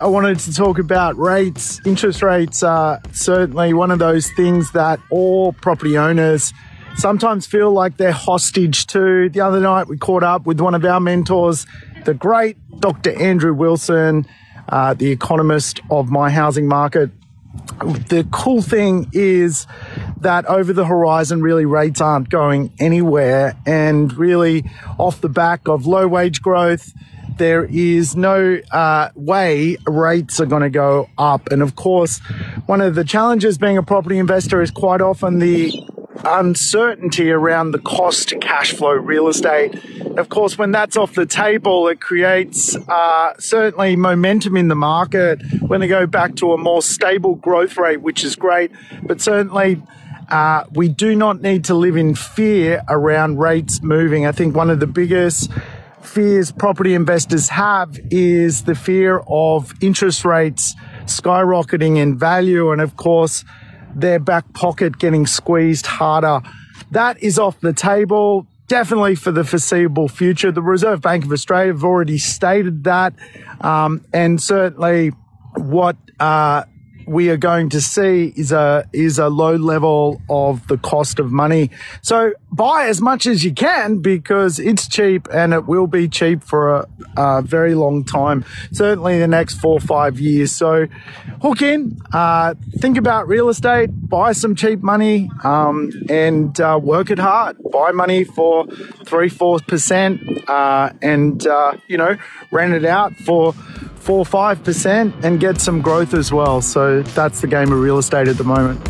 I wanted to talk about rates. Interest rates are certainly one of those things that all property owners sometimes feel like they're hostage to. The other night, we caught up with one of our mentors, the great Dr. Andrew Wilson, uh, the economist of my housing market. The cool thing is that over the horizon, really rates aren't going anywhere. And really, off the back of low wage growth, there is no uh, way rates are going to go up. And of course, one of the challenges being a property investor is quite often the uncertainty around the cost to cash flow real estate. Of course, when that's off the table, it creates uh, certainly momentum in the market when they go back to a more stable growth rate, which is great. But certainly, uh, we do not need to live in fear around rates moving. I think one of the biggest fears property investors have is the fear of interest rates skyrocketing in value. And of course, their back pocket getting squeezed harder. That is off the table. Definitely for the foreseeable future. The Reserve Bank of Australia have already stated that. Um, and certainly what, uh, we are going to see is a is a low level of the cost of money. So buy as much as you can because it's cheap and it will be cheap for a, a very long time. Certainly the next four or five years. So hook in, uh, think about real estate, buy some cheap money, um, and uh, work it hard. Buy money for three four percent, uh, and uh, you know rent it out for four, five percent and get some growth as well. So that's the game of real estate at the moment.